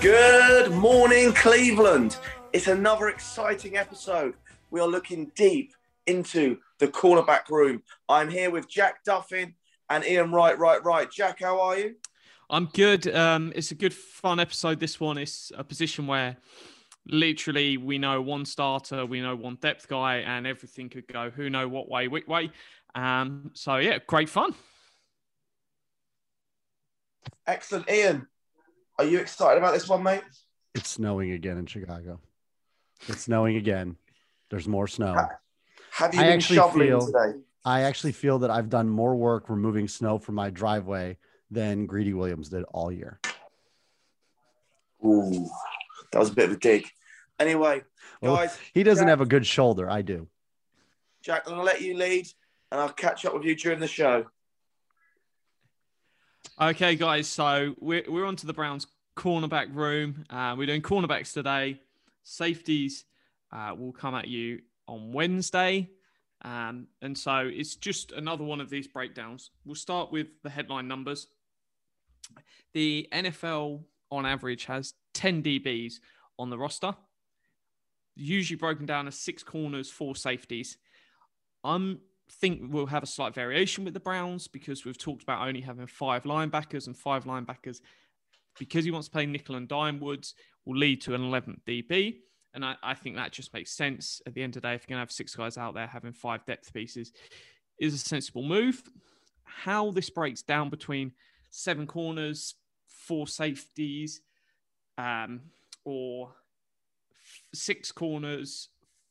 Good morning, Cleveland. It's another exciting episode. We are looking deep into the cornerback room. I'm here with Jack Duffin and Iain Wright, right, right. Jack, how are you? I'm good. Um, it's a good, fun episode. This one is a position where literally we know one starter, we know one depth guy, and everything could go who know what way, which way. Um, so yeah, great fun. Excellent. Iain, are you excited about this one, mate? It's snowing again in Chicago. It's snowing again. There's more snow. Have you I been shoveling feel- today? I actually feel that I've done more work removing snow from my driveway than Greedy Williams did all year. Ooh, that was a bit of a dig. Anyway, Well, guys, He doesn't Jack- have a good shoulder. I do. Jack, I'm going to let you lead and I'll catch up with you during the show. Okay, guys. So we're we're on to the Browns cornerback room. Uh, we're doing cornerbacks today. Safeties uh, will come at you on Wednesday. Um, and so it's just another one of these breakdowns. We'll start with the headline numbers. The NFL on average has 10 DBs on the roster, usually broken down as six corners, four safeties. I'm think we'll have a slight variation with the Browns because we've talked about only having five linebackers and five linebackers because he wants to play nickel and dime woods will lead to an 11th DB. And I, I think that just makes sense at the end of the day. If you're going to have six guys out there having five depth pieces, is a sensible move. How this breaks down between seven corners, four safeties, um, or f- six corners,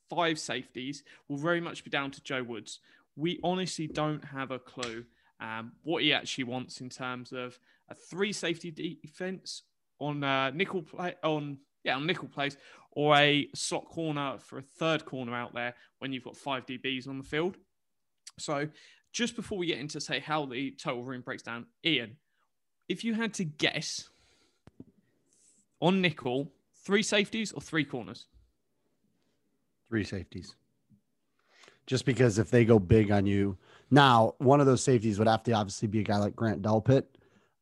five safeties will very much be down to Joe Woods. We honestly don't have a clue um, what he actually wants in terms of a three safety defense on uh, nickel play on yeah on nickel plays or a slot corner for a third corner out there when you've got five DBs on the field. So just before we get into say how the total room breaks down, Iain, if you had to guess on nickel, three safeties or three corners? Three safeties. Just because if they go big on you, now one of those safeties would have to obviously be a guy like Grant Delpit.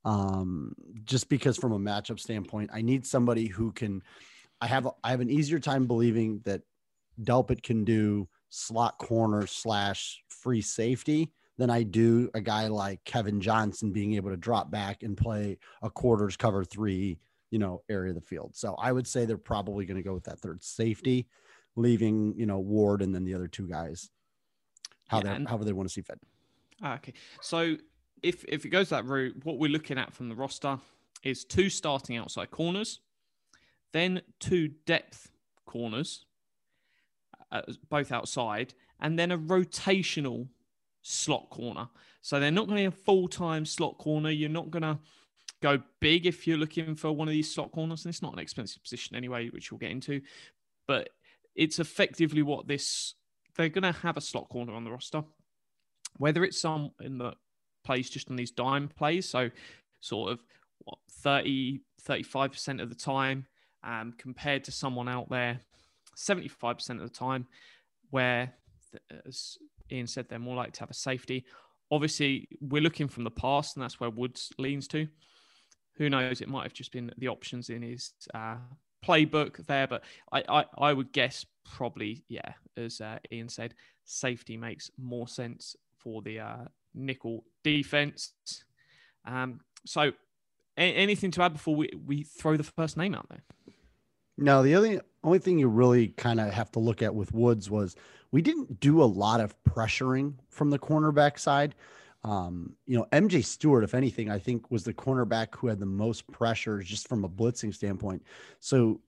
Um, just because from a matchup standpoint, I need somebody who can. I have I have an easier time believing that Delpit can do slot corner slash free safety than I do a guy like Kevin Johnson being able to drop back and play a quarters cover three, you know, area of the field. So I would say they're probably going to go with that third safety, leaving, you know, Ward and then the other two guys, how Yeah, they however they want to see fit. Ah, Okay. So if if it goes that route, what we're looking at from the roster is two starting outside corners, then two depth corners, uh, both outside, and then a rotational slot corner. So they're not going to be a full time slot corner. You're not going to go big if you're looking for one of these slot corners, and it's not an expensive position anyway, which we'll get into. But it's effectively what this they're going to have a slot corner on the roster whether it's some in the plays just on these dime plays, so sort of what 30, 35% of the time, um, compared to someone out there 75% of the time, where, as Iain said, they're more likely to have a safety. Obviously, we're looking from the past, and that's where Woods leans to. Who knows? It might have just been the options in his uh, playbook there, but I, I, I would guess probably, yeah, as uh, Iain said, safety makes more sense for the uh, nickel defense. Um, so, a- anything to add before we, we throw the first name out there? No, the only only thing you really kind of have to look at with Woods was we didn't do a lot of pressuring from the cornerback side. Um, you know, MJ Stewart, if anything, I think was the cornerback who had the most pressure just from a blitzing standpoint. So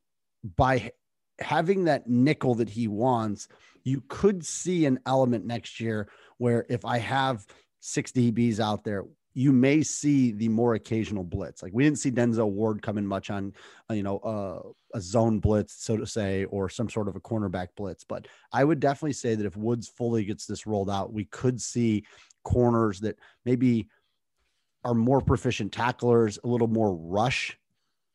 by having that nickel that he wants, you could see an element next year where if I have six DBs out there, you may see the more occasional blitz. Like we didn't see Denzel Ward come in much on, uh, you know, uh, a zone blitz, so to say, or some sort of a cornerback blitz. But I would definitely say that if Woods fully gets this rolled out, we could see corners that maybe are more proficient tacklers, a little more rush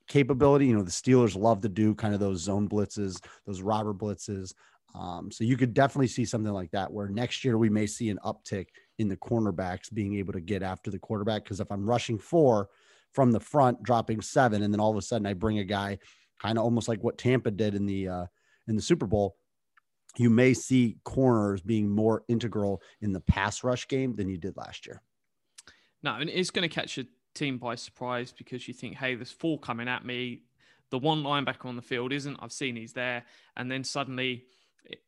capability. You know, the Steelers love to do kind of those zone blitzes, those robber blitzes. Um, so you could definitely see something like that where next year we may see an uptick in the cornerbacks being able to get after the quarterback. Because if I'm rushing four from the front, dropping seven, and then all of a sudden I bring a guy kind of almost like what Tampa did in the uh, in the Super Bowl, you may see corners being more integral in the pass rush game than you did last year. No, and it's going to catch a team by surprise because you think, hey, there's four coming at me. The one linebacker on the field isn't. I've seen he's there, and then suddenly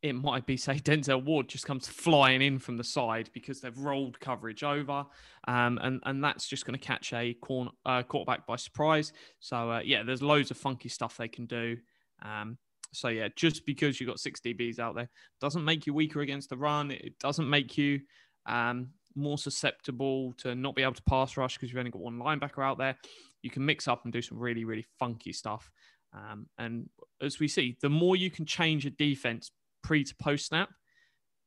it might be say Denzel Ward just comes flying in from the side because they've rolled coverage over, um, and and that's just going to catch a corner, uh, quarterback by surprise. So uh, yeah, there's loads of funky stuff they can do. Um, so yeah, just because you've got six DBs out there doesn't make you weaker against the run. It doesn't make you um, more susceptible to not be able to pass rush because you've only got one linebacker out there. You can mix up and do some really really funky stuff. Um, and as we see, the more you can change a defense pre to post snap,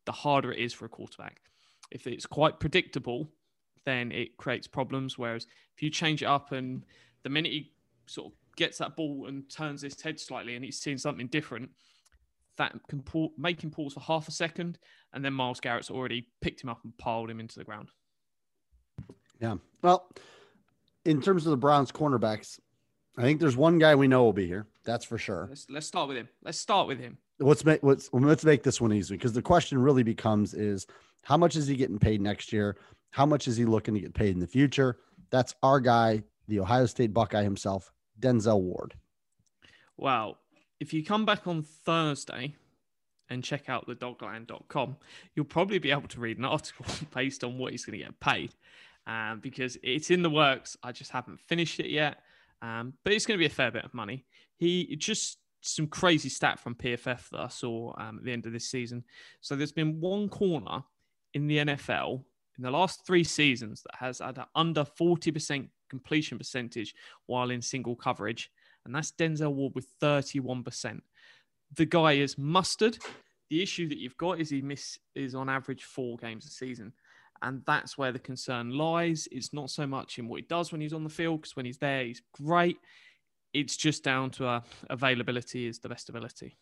the harder it is for a quarterback. If it's quite predictable, then it creates problems. Whereas if you change it up and the minute he sort of gets that ball and turns his head slightly and he's seeing something different, that can pull, make him pause for half a second. And then Myles Garrett's already picked him up and piled him into the ground. Yeah. Well, in terms of the Browns cornerbacks, I think there's one guy we know will be here. That's for sure. Let's, let's start with him. Let's start with him let's make let's let's make this one easy because the question really becomes is how much is he getting paid next year? How much is he looking to get paid in the future? That's our guy, the Ohio State Buckeye himself, Denzel Ward. Well, if you come back on Thursday and check out the dogland.com, you'll probably be able to read an article based on what he's going to get paid um, because it's in the works. I just haven't finished it yet. Um, but it's going to be a fair bit of money. He just some crazy stat from PFF that I saw um, at the end of this season. So there's been one corner in the NFL in the last three seasons that has had under 40% completion percentage while in single coverage, and that's Denzel Ward with 31%. The guy is mustard. The issue that you've got is he miss is on average four games a season. And that's where the concern lies. It's not so much in what he does when he's on the field, because when he's there, he's great it's just down to uh, availability is the best ability.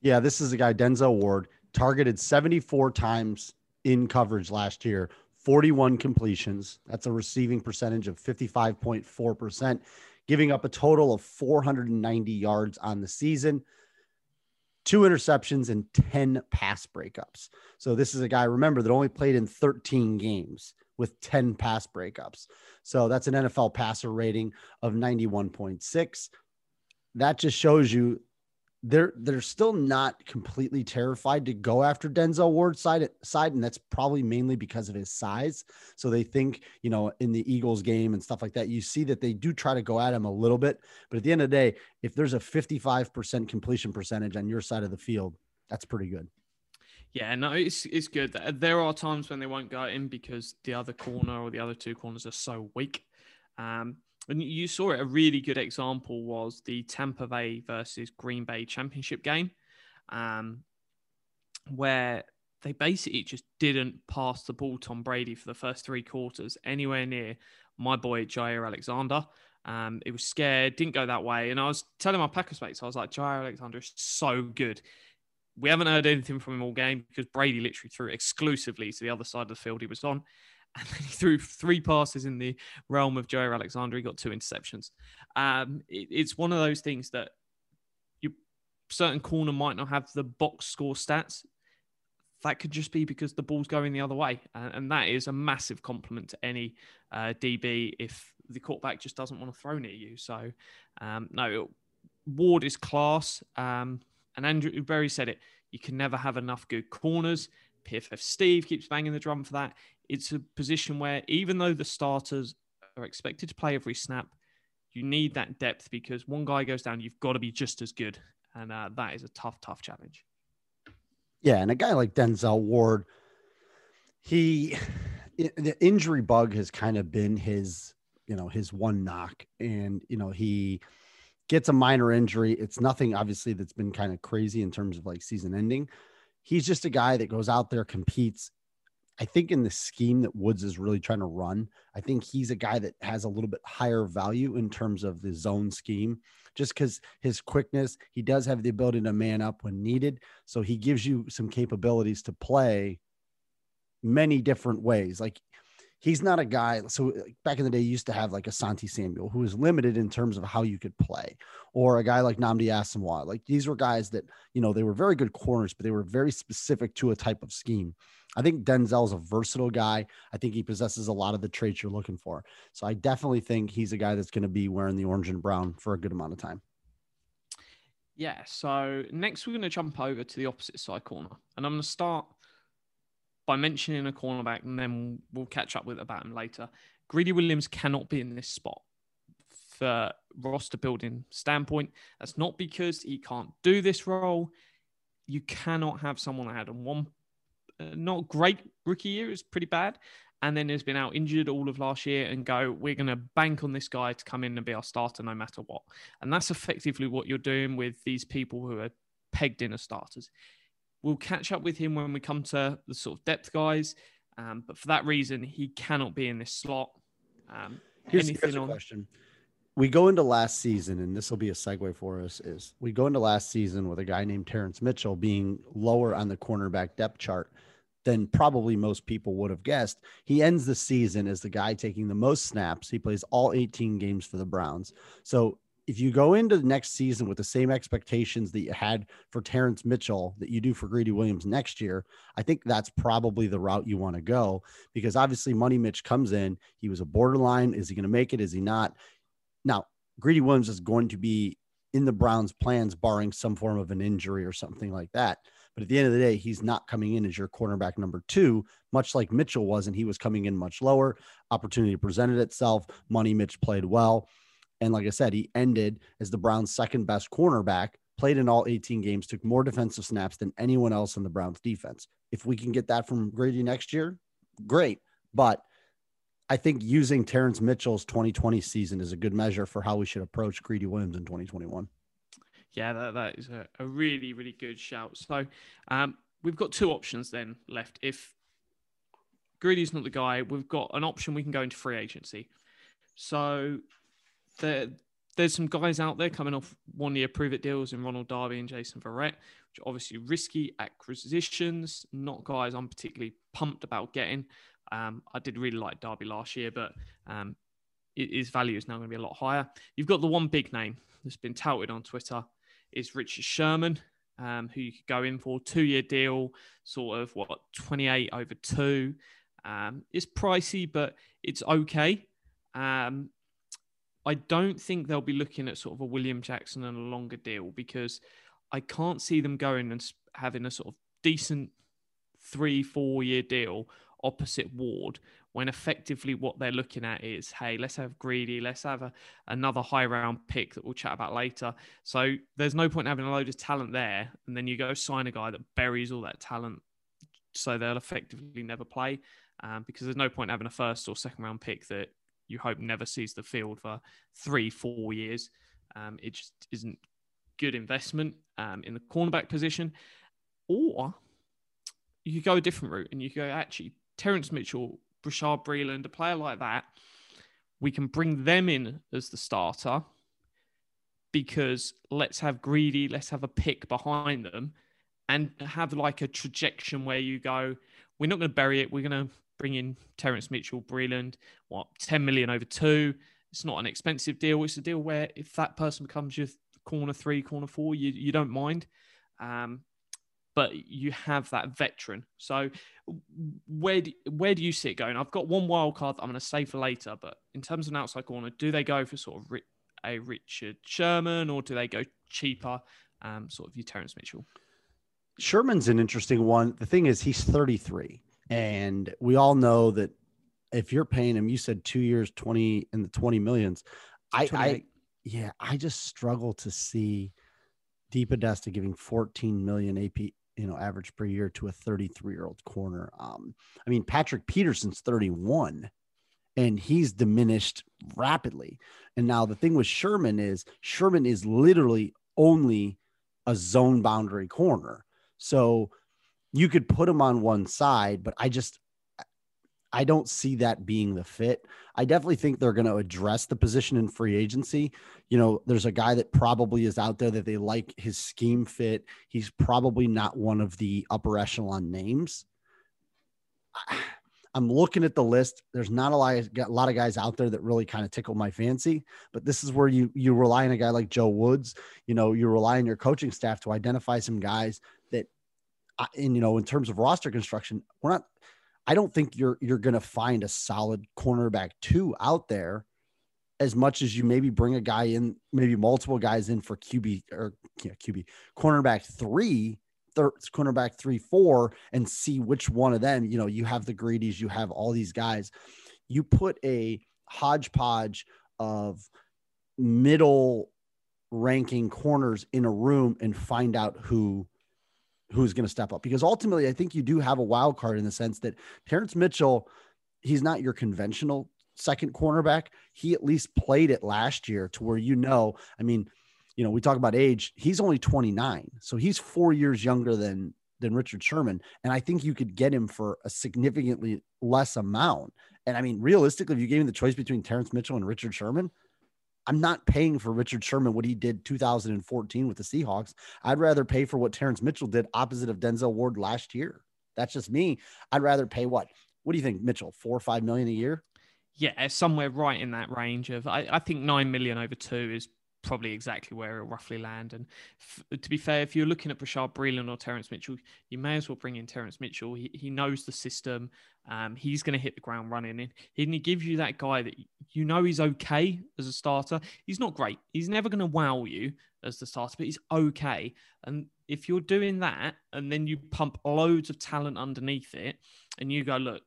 Yeah, this is a guy, Denzel Ward, targeted 74 times in coverage last year, 41 completions. That's a receiving percentage of 55.4%, giving up a total of 490 yards on the season, two interceptions, and 10 pass breakups. So, this is a guy, remember, that only played in 13 games with 10 pass breakups. So that's an NFL passer rating of 91.6. That just shows you they're they're still not completely terrified to go after Denzel Ward's side side, and that's probably mainly because of his size. So they think, you know, in the Eagles game and stuff like that, you see that they do try to go at him a little bit. But at the end of the day, if there's a 55% completion percentage on your side of the field, that's pretty good. Yeah, no, it's it's good. There are times when they won't go in because the other corner or the other two corners are so weak. Um, and you saw it. A really good example was the Tampa Bay versus Green Bay championship game, um, where they basically just didn't pass the ball Tom Brady for the first three quarters anywhere near my boy Jaire Alexander. Um, it was scared, didn't go that way. And I was telling my Packers mates, I was like, Jaire Alexander is so good we haven't heard anything from him all game because Brady literally threw exclusively to the other side of the field he was on. And then he threw three passes in the realm of Jaire Alexander. He got two interceptions. Um, it, it's one of those things that you certain corner might not have the box score stats. That could just be because the ball's going the other way. And, and that is a massive compliment to any uh, DB if the quarterback just doesn't want to throw near you. So, um, no, Ward is class. Um, and Andrew Berry said it. You can never have enough good corners. PFF Steve keeps banging the drum for that. It's a position where even though the starters are expected to play every snap, you need that depth because one guy goes down, you've got to be just as good, and uh, that is a tough, tough challenge. Yeah, and a guy like Denzel Ward, he the injury bug has kind of been his, you know, his one knock. And, you know, he gets a minor injury. It's nothing, obviously, that's been kind of crazy in terms of like season ending. He's just a guy that goes out there, competes. I think in the scheme that Woods is really trying to run, I think he's a guy that has a little bit higher value in terms of the zone scheme, just because his quickness, he does have the ability to man up when needed. So he gives you some capabilities to play many different ways. Like he's not a guy. So uh, back in the day, you used to have like a Santi Samuel who was limited in terms of how you could play, or a guy like Nnamdi Asomugha. Like these were guys that, you know, they were very good corners, but they were very specific to a type of scheme. I think Denzel's a versatile guy. I think he possesses a lot of the traits you're looking for. So I definitely think he's a guy that's going to be wearing the orange and brown for a good amount of time. Yeah. So next, we're going to jump over to the opposite side corner, and I'm going to start by mentioning a cornerback, and then we'll catch up with about him later. Greedy Williams cannot be in this spot for roster building standpoint. That's not because he can't do this role. You cannot have someone that had one uh, not great rookie year, it's pretty bad, and then has been out injured all of last year and go, we're going to bank on this guy to come in and be our starter no matter what. And that's effectively what you're doing with these people who are pegged in as starters. We'll catch up with him when we come to the sort of depth guys. Um, but for that reason, he cannot be in this slot. Um, Here's, anything here's a on- question. We go into last season, and this will be a segue for us. Is we go into last season with a guy named Terrence Mitchell being lower on the cornerback depth chart than probably most people would have guessed. He ends the season as the guy taking the most snaps. He plays all 18 games for the Browns. So if you go into the next season with the same expectations that you had for Terrence Mitchell that you do for Greedy Williams next year, I think that's probably the route you want to go because obviously Money Mitch comes in. He was a borderline. Is he going to make it? Is he not? Now, Greedy Williams is going to be in the Browns' plans, barring some form of an injury or something like that. But at the end of the day, he's not coming in as your cornerback number two, much like Mitchell was, and he was coming in much lower. Opportunity presented itself. Money Mitch played well. And like I said, he ended as the Browns' second best cornerback, played in all 18 games, took more defensive snaps than anyone else in the Browns defense. If we can get that from Grady next year, great. But I think using Terrence Mitchell's 2020 season is a good measure for how we should approach Greedy Williams in 2021. Yeah, that, that is a, a really, really good shout. So um, we've got two options then left. If Greedy's not the guy, we've got an option we can go into free agency. So there, there's some guys out there coming off one year prove it deals in Ronald Darby and Jason Verrett, which are obviously risky acquisitions, not guys I'm particularly pumped about getting. Um, I did really like Darby last year, but um, his value is now going to be a lot higher. You've got the one big name that's been touted on Twitter is Richard Sherman, um, who you could go in for two year deal, sort of what 28 over two. Um, it's pricey, but it's okay. Um, I don't think they'll be looking at sort of a William Jackson and a longer deal because I can't see them going and having a sort of decent three, four year deal opposite Ward when effectively what they're looking at is, hey, let's have greedy, let's have a, another high round pick that we'll chat about later. So there's no point in having a load of talent there, and then you go sign a guy that buries all that talent, so they'll effectively never play. Um, because there's no point having a first or second round pick that you hope never sees the field for three, four years. Um, it just isn't good investment um, in the cornerback position. Or you go a different route and you go actually Terrence Mitchell, Bashaud Breeland, a player like that. We can bring them in as the starter because let's have greedy, let's have a pick behind them and have like a trajectory where you go, we're not going to bury it. We're going to bring in Terrence Mitchell, Breeland, what, 10 million over two. It's not an expensive deal. It's a deal where if that person becomes your corner three, corner four, you, you don't mind. Um, but you have that veteran. So where do, where do you see it going? I've got one wild card that I'm going to save for later, but in terms of an outside corner, do they go for sort of a Richard Sherman or do they go cheaper, um, sort of your Terrence Mitchell? Sherman's an interesting one. The thing is, he's 33, and we all know that if you're paying him, you said two years, 20 in the 20 millions. I, I, yeah, I just struggle to see DePodesta giving 14 million AP you know, average per year to a 33 year old corner. Um, I mean, Patrick Peterson's 31 and he's diminished rapidly. And now the thing with Sherman is Sherman is literally only a zone boundary corner. So you could put him on one side, but I just I don't see that being the fit. I definitely think they're going to address the position in free agency. You know, there's a guy that probably is out there that they like his scheme fit. He's probably not one of the upper echelon names. I'm looking at the list. There's not a lot, of, a lot of guys out there that really kind of tickle my fancy, but this is where you you rely on a guy like Joe Woods. You know, you rely on your coaching staff to identify some guys that, uh, and you know, in terms of roster construction, we're not I don't think you're you're going to find a solid cornerback two out there as much as you maybe bring a guy in, maybe multiple guys in for QB or yeah, QB cornerback three, cornerback three, four, and see which one of them. You know, you have the Greedys, you have all these guys. You put a hodgepodge of middle ranking corners in a room and find out who who's going to step up because ultimately I think you do have a wild card in the sense that Terrence Mitchell, he's not your conventional second cornerback. He at least played it last year to where you know, I mean, you know, we talk about age, he's only 29. So he's 4 years younger than than Richard Sherman and I think you could get him for a significantly less amount. And I mean, realistically, if you gave him the choice between Terrence Mitchell and Richard Sherman, I'm not paying for Richard Sherman what he did 2014 with the Seahawks. I'd rather pay for what Terrence Mitchell did opposite of Denzel Ward last year. That's just me. I'd rather pay what? What do you think, Mitchell? Four or five million a year? Yeah, somewhere right in that range of. I, I think nine million over two is probably exactly where it'll roughly land. And f- to be fair, if you're looking at Bashaud Breeland or Terrence Mitchell, you may as well bring in Terrence Mitchell. He, he knows the system. Um, he's going to hit the ground running. And he gives you that guy that you know he's okay as a starter. He's not great. He's never going to wow you as the starter, but he's okay. And if you're doing that and then you pump loads of talent underneath it and you go, look,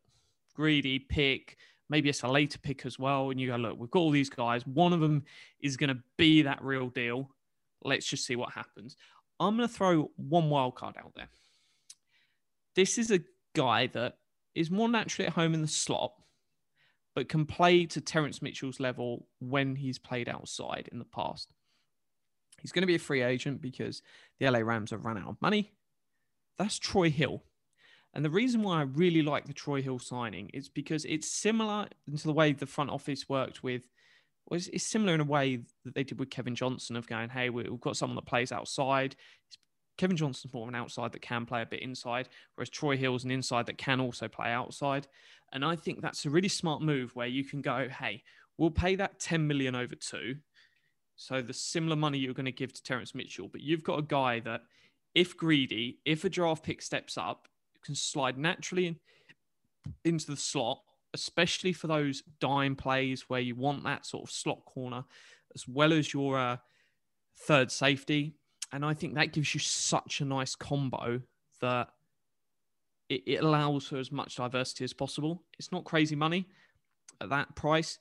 greedy, pick, maybe it's a later pick as well. And you go, look, we've got all these guys. One of them is going to be that real deal. Let's just see what happens. I'm going to throw one wild card out there. This is a guy that is more naturally at home in the slot, but can play to Terrence Mitchell's level when he's played outside in the past. He's going to be a free agent because the LA Rams have run out of money. That's Troy Hill. And the reason why I really like the Troy Hill signing is because it's similar to the way the front office worked with, was it's similar in a way that they did with Kevin Johnson of going, hey, we've got someone that plays outside. Kevin Johnson's more of an outside that can play a bit inside, whereas Troy Hill's an inside that can also play outside. And I think that's a really smart move where you can go, hey, we'll pay that 10 million over two. So the similar money you're going to give to Terrence Mitchell, but you've got a guy that, if greedy, if a draft pick steps up, can slide naturally in, into the slot, especially for those dime plays where you want that sort of slot corner, as well as your uh, third safety. And I think that gives you such a nice combo that it, it allows for as much diversity as possible. It's not crazy money at that price,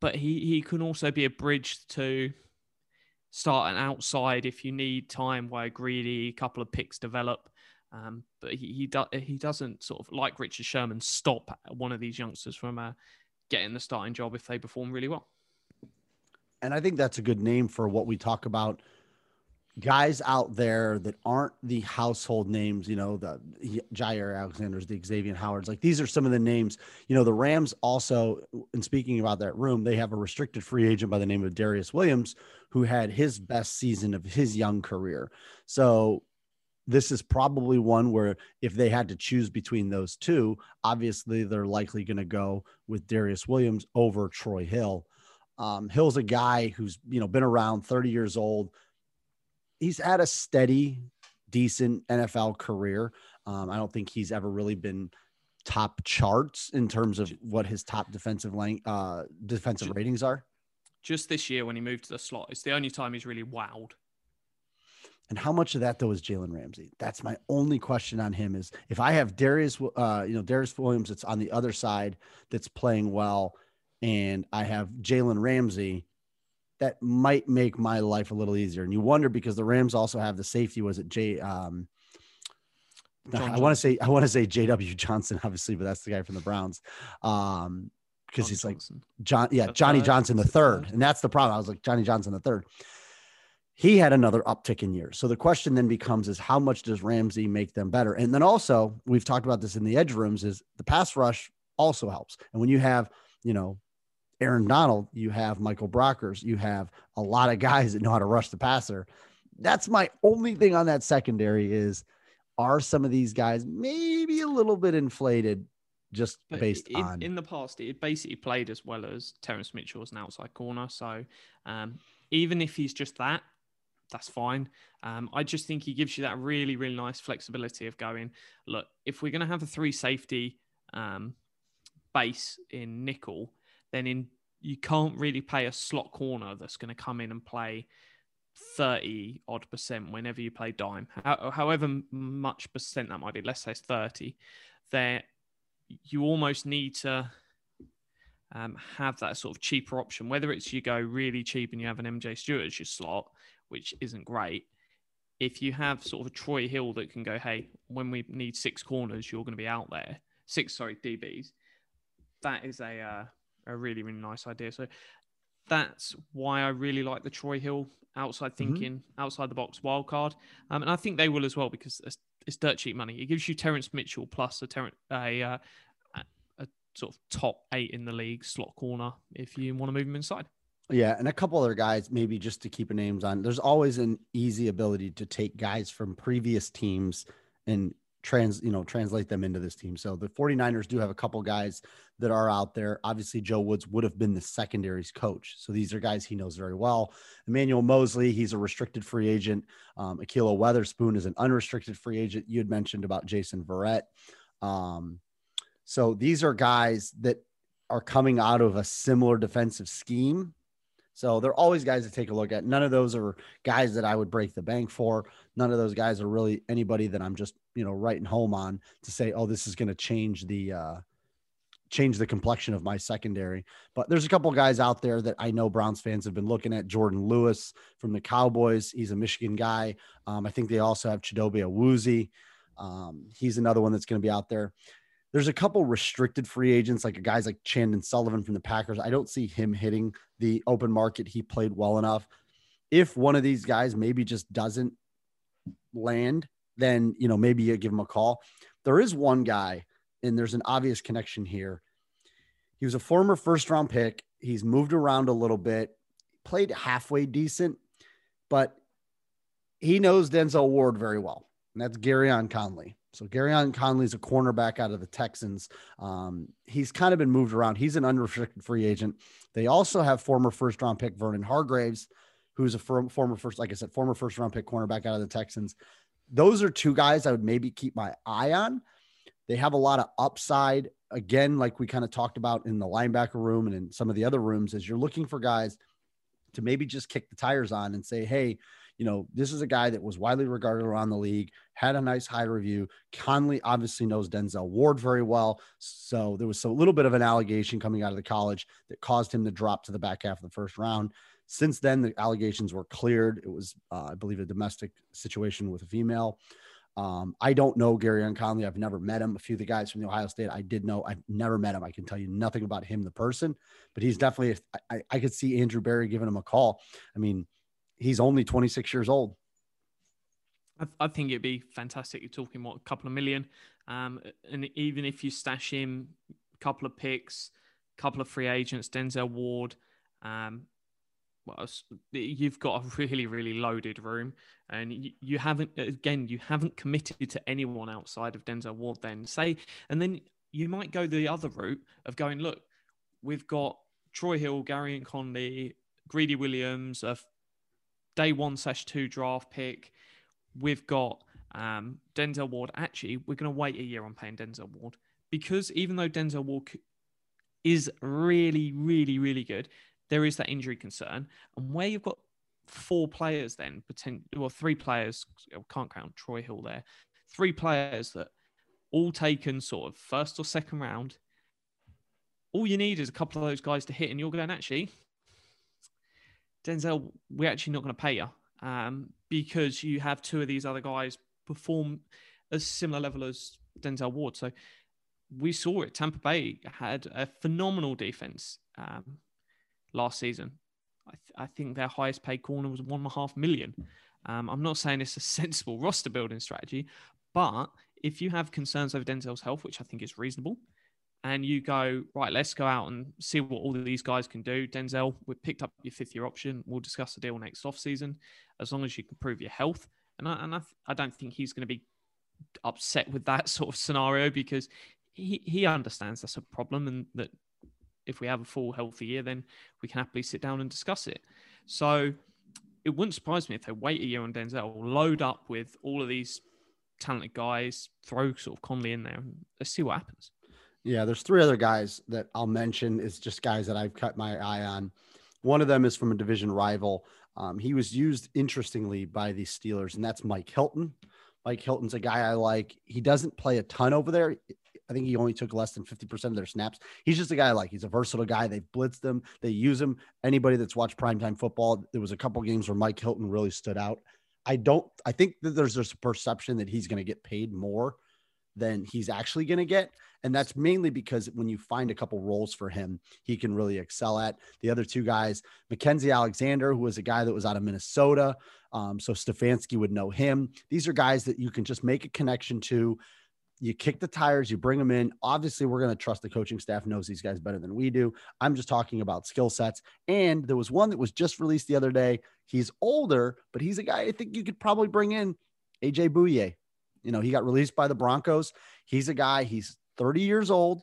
but he, he can also be a bridge to start an outside if you need time where greedy, couple of picks develop um, but he he, do, he doesn't sort of like Richard Sherman stop one of these youngsters from uh, getting the starting job if they perform really well. And I think that's a good name for what we talk about. Guys out there that aren't the household names, you know, the Jaire Alexanders, the Xavier Howards. Like these are some of the names. You know, the Rams also, in speaking about that room, they have a restricted free agent by the name of Darious Williams, who had his best season of his young career. So this is probably one where if they had to choose between those two, obviously they're likely going to go with Darious Williams over Troy Hill. Um, Hill's a guy who's you know been around 30 years old. He's had a steady, decent NFL career. Um, I don't think he's ever really been top charts in terms of what his top defensive length, uh, defensive ratings are. Just this year when he moved to the slot, it's the only time he's really wowed. And how much of that though is Jalen Ramsey? That's my only question on him. Is if I have Darious, uh, you know, Darious Williams that's on the other side that's playing well, and I have Jalen Ramsey, that might make my life a little easier. And you wonder because the Rams also have the safety. Was it Jay? Um, I want to say I want to say J.W. Johnson, obviously, but that's the guy from the Browns. Um, because he's like John, yeah, Johnny? Johnson the Is it third, third? and that's the problem. I was like Johnny Johnson the third. He had another uptick in years. So the question then becomes: is how much does Ramsey make them better? And then also, we've talked about this in the edge rooms: is the pass rush also helps. And when you have, you know, Aaron Donald, you have Michael Brockers, you have a lot of guys that know how to rush the passer. That's my only thing on that secondary is are some of these guys maybe a little bit inflated just But based in, on in the past, it basically played as well as Terrence Mitchell as an outside corner. So um, even if he's just that, that's fine. Um, I just think he gives you that really, really nice flexibility of going, look, if we're going to have a three safety um, base in nickel, then in you can't really pay a slot corner that's going to come in and play 30 odd percent whenever you play dime. How, however much percent that might be, let's say it's 30, there you almost need to um, have that sort of cheaper option, whether it's you go really cheap and you have an MJ Stewart as your slot, which isn't great. If you have sort of a Troy Hill that can go, hey, when we need six corners, you're going to be out there. Six, sorry, DBs. That is a uh, a really really nice idea. So that's why I really like the Troy Hill outside thinking, outside the box wild card, um, and I think they will as well because it's, it's dirt cheap money. It gives you Terrence Mitchell plus a Terrence a, uh, a a sort of top eight in the league slot corner if you want to move him inside. Yeah, and a couple other guys, maybe just to keep names on. There's always an easy ability to take guys from previous teams and trans, you know, translate them into this team. So the 49ers do have a couple guys that are out there. Obviously, Joe Woods would have been the secondaries coach. So these are guys he knows very well. Emmanuel Moseley, he's a restricted free agent. Um, Ahkello Witherspoon is an unrestricted free agent. You had mentioned about Jason Verrett. Um, so these are guys that are coming out of a similar defensive scheme. So they're always guys to take a look at. None of those are guys that I would break the bank for. None of those guys are really anybody that I'm just, you know, writing home on to say, oh, this is going to change the uh change the complexion of my secondary. But there's a couple guys out there that I know Browns fans have been looking at. Jourdan Lewis from the Cowboys. He's a Michigan guy. Um, I think they also have Chidobe Awuzie. Um, he's another one that's going to be out there. There's a couple restricted free agents, like guys like Chandon Sullivan from the Packers. I don't see him hitting the open market. He played well enough. If one of these guys maybe just doesn't land, then you know maybe you give him a call. There is one guy, and there's an obvious connection here. He was a former first round pick. He's moved around a little bit, played halfway decent, but he knows Denzel Ward very well, and that's Gareon Conley. So Gareon Conley is a cornerback out of the Texans. Um, he's kind of been moved around. He's an unrestricted free agent. They also have former first round pick Vernon Hargreaves, who's a firm, former first, like I said, former first round pick cornerback out of the Texans. Those are two guys I would maybe keep my eye on. They have a lot of upside. Again, like we kind of talked about in the linebacker room and in some of the other rooms, is you're looking for guys to maybe just kick the tires on and say, hey, you know, this is a guy that was widely regarded around the league, had a nice high review. Conley obviously knows Denzel Ward very well. So there was a little bit of an allegation coming out of the college that caused him to drop to the back half of the first round. Since then, the allegations were cleared. It was, uh, I believe, a domestic situation with a female. Um, I don't know Gareon Conley. I've never met him. A few of the guys from the Ohio State, I did know. I've never met him. I can tell you nothing about him, the person, but he's definitely. I, I could see Andrew Berry giving him a call. I mean, he's only 26 years old. I, I think it'd be fantastic. You're talking what a couple of million, um, and even if you stash him, a couple of picks, a couple of free agents, Denzel Ward, um, else? You've got a really, really loaded room, and you, you haven't again, you haven't committed to anyone outside of Denzel Ward. Then say, and then you might go the other route of going, look, we've got Troy Hill, Gareon Conley, Greedy Williams, a day one slash two draft pick. We've got um, Denzel Ward. Actually, we're going to wait a year on paying Denzel Ward because even though Denzel Ward is really, really, really good, there is that injury concern. And where you've got four players, then potential, well, three players, can't count Troy Hill there, three players that all taken sort of first or second round. All you need is a couple of those guys to hit, and you're going actually, Denzel, we're actually not going to pay you um, because you have two of these other guys perform a similar level as Denzel Ward. So we saw it. Tampa Bay had a phenomenal defense um, last season. I, th- I, think their highest paid corner was one and a half million. Um, I'm not saying it's a sensible roster building strategy, but if you have concerns over Denzel's health, which I think is reasonable, and you go right, let's go out and see what all of these guys can do. Denzel, we've picked up your fifth year option. We'll discuss the deal next off season, as long as you can prove your health. And I, and I, I don't think he's going to be upset with that sort of scenario because he, he understands that's a problem and that if we have a full healthy year, then we can happily sit down and discuss it. So it wouldn't surprise me if they wait a year on Denzel, load up with all of these talented guys, throw sort of Conley in there, and let's see what happens. Yeah, there's three other guys that I'll mention is just guys that I've cut my eye on. One of them is from a division rival. Um, he was used interestingly by the Steelers, and that's Mike Hilton. Mike Hilton's a guy I like. He doesn't play a ton over there. I think he only took less than 50% of their snaps. He's just a guy I like. He's a versatile guy. They've blitzed him, they use him. Anybody that's watched primetime football, there was a couple games where Mike Hilton really stood out. I don't, I think that there's this perception that he's going to get paid more than he's actually going to get. And that's mainly because when you find a couple roles for him, he can really excel at. The other two guys, Mackensie Alexander, who was a guy that was out of Minnesota. Um, so Stefanski would know him. These are guys that you can just make a connection to. You kick the tires, you bring them in. Obviously, we're going to trust the coaching staff knows these guys better than we do. I'm just talking about skill sets. And there was one that was just released the other day. He's older, but he's a guy I think you could probably bring in. AJ Bouye. You know, he got released by the Broncos. He's a guy, he's 30 years old.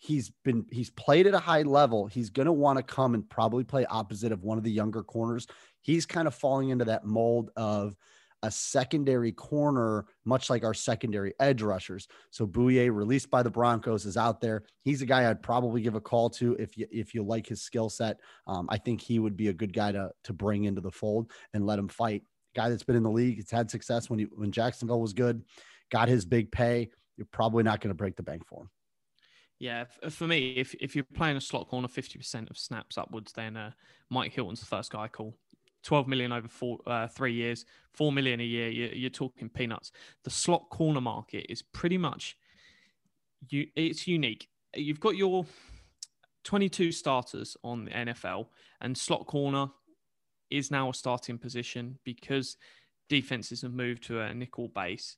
He's been he's played at a high level. He's going to want to come and probably play opposite of one of the younger corners. He's kind of falling into that mold of a secondary corner, much like our secondary edge rushers. So Bouye, released by the Broncos, is out there. He's a guy I'd probably give a call to if you if you like his skill set. Um, I think he would be a good guy to to bring into the fold and let him fight guy that's been in the league. It's had success when he when Jacksonville was good, got his big pay. You're probably not going to break the bank for him. Yeah, for me, if if you're playing a slot corner, fifty percent of snaps upwards, then uh, Mike Hilton's the first guy I call. 12 million over four, uh, three years, 4 million a year. You're, you're, talking peanuts. The slot corner market is pretty much, you, it's unique. You've got your 22 starters on the NFL and slot corner is now a starting position because defenses have moved to a nickel base.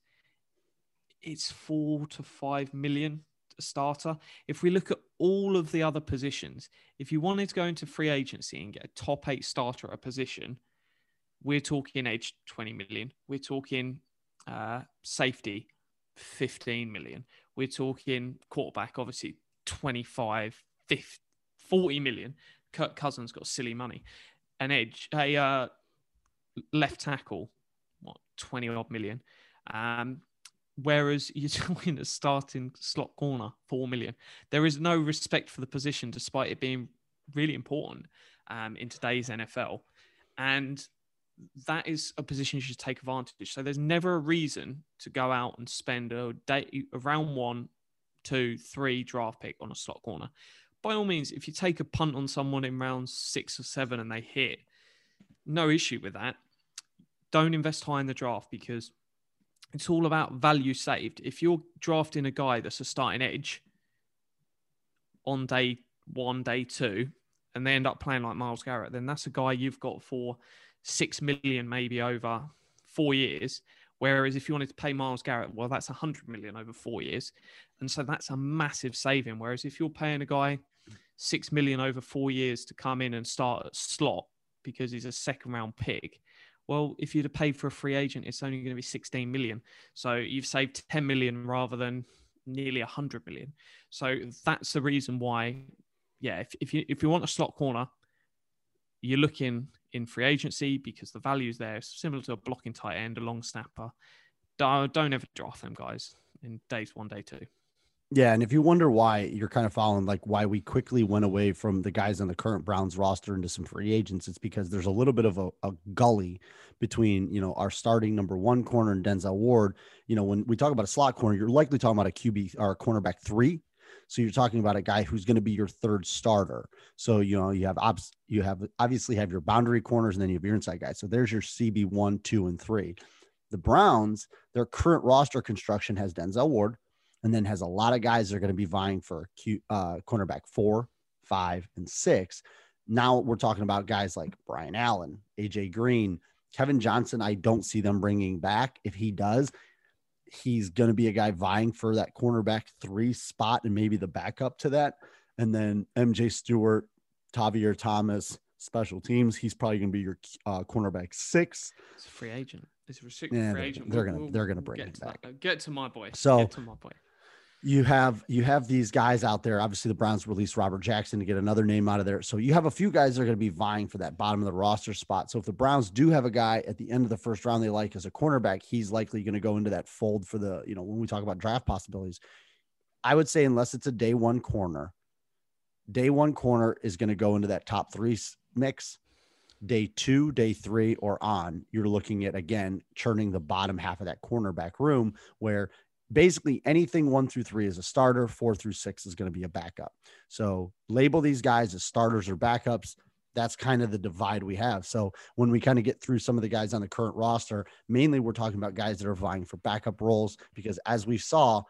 It's four to five million starter. If we look at all of the other positions, if you wanted to go into free agency and get a top eight starter at a position, we're talking age 20 million. We're talking uh, safety 15 million. We're talking quarterback, obviously 25, 50, 40 million. Kirk Cousins got silly money an edge, a uh, left tackle, what twenty odd million. Um, whereas you're talking a starting slot corner, four million. There is no respect for the position, despite it being really important um, in today's NFL, and that is a position you should take advantage. So there's never a reason to go out and spend a day a round one, two, three draft pick on a slot corner by all means, if you take a punt on someone in rounds six or seven and they hit, no issue with that. Don't invest high in the draft because it's all about value saved. If you're drafting a guy that's a starting edge on day one, day two, and they end up playing like Myles Garrett, then that's a guy you've got for six million maybe over four years. Whereas if you wanted to pay Myles Garrett, well, that's hundred million over four years, and so that's a massive saving. Whereas if you're paying a guy six million over four years to come in and start at slot because he's a second round pick. Well, if you'd have paid for a free agent, it's only going to be 16 million. So you've saved 10 million rather than nearly 100 million. So that's the reason why, yeah, if, if you if you want a slot corner, you're looking in free agency because the value is there. It's similar to a blocking tight end, a long snapper. Don't, ever draft them guys in days one, day two. Yeah, and if you wonder why you're kind of following like why we quickly went away from the guys on the current Browns roster into some free agents, it's because there's a little bit of a, a, gully between you know our starting number one corner and Denzel Ward. You know, when we talk about a slot corner, you're likely talking about a QB or a cornerback three. So you're talking about a guy who's going to be your third starter. So you know you have obs- you have obviously have your boundary corners and then you have your inside guys. So there's your CB one, two, and three. The Browns, their current roster construction has Denzel Ward, and then has a lot of guys that are going to be vying for Q, uh, cornerback four, five, and six. Now we're talking about guys like Brian Allen, AJ Green, Kevin Johnson. I don't see them bringing back. If he does, he's going to be a guy vying for that cornerback three spot and maybe the backup to that. And then MJ Stewart, Tavierre Thomas, special teams. He's probably going to be your uh, cornerback six. It's a free agent. It's a restricted Yeah, free they're- agent. they're We'll- gonna- we'll- they're gonna bring him to that. back. Uh, Get to my boy. So- get to my boy. You have you have these guys out there. Obviously, the Browns released Robert Jackson to get another name out of there. So you have a few guys that are going to be vying for that bottom of the roster spot. So if the Browns do have a guy at the end of the first round they like as a cornerback, he's likely going to go into that fold for the you know when we talk about draft possibilities. I would say unless it's a day one corner, day one corner is going to go into that top three mix. Day two, day three, or on, you're looking at again churning the bottom half of that cornerback room where basically anything one through three is a starter, four through six is going to be a backup. So label these guys as starters or backups. That's kind of the divide we have. So when we kind of get through some of the guys on the current roster, mainly we're talking about guys that are vying for backup roles because as we saw,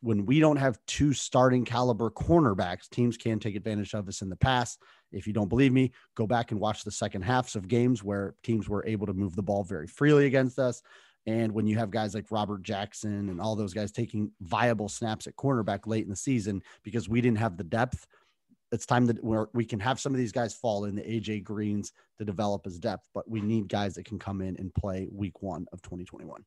when we don't have two starting caliber cornerbacks, teams can take advantage of us in the past. If you don't believe me, go back and watch the second halves of games where teams were able to move the ball very freely against us. And when you have guys like Robert Jackson and all those guys taking viable snaps at cornerback late in the season because we didn't have the depth, it's time that where we can have some of these guys fall in the AJ Greens to develop as depth, but we need guys that can come in and play week one of 2021.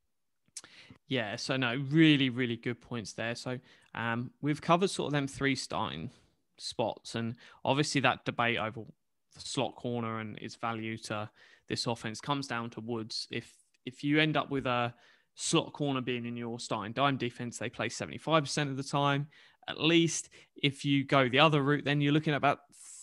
Yeah, so no, really, really good points there. So um, we've covered sort of them three starting spots, and obviously that debate over the slot corner and its value to this offense comes down to Woods. If if you end up with a slot corner being in your starting dime defense, they play seventy five percent of the time at least. If you go the other route, then you're looking at about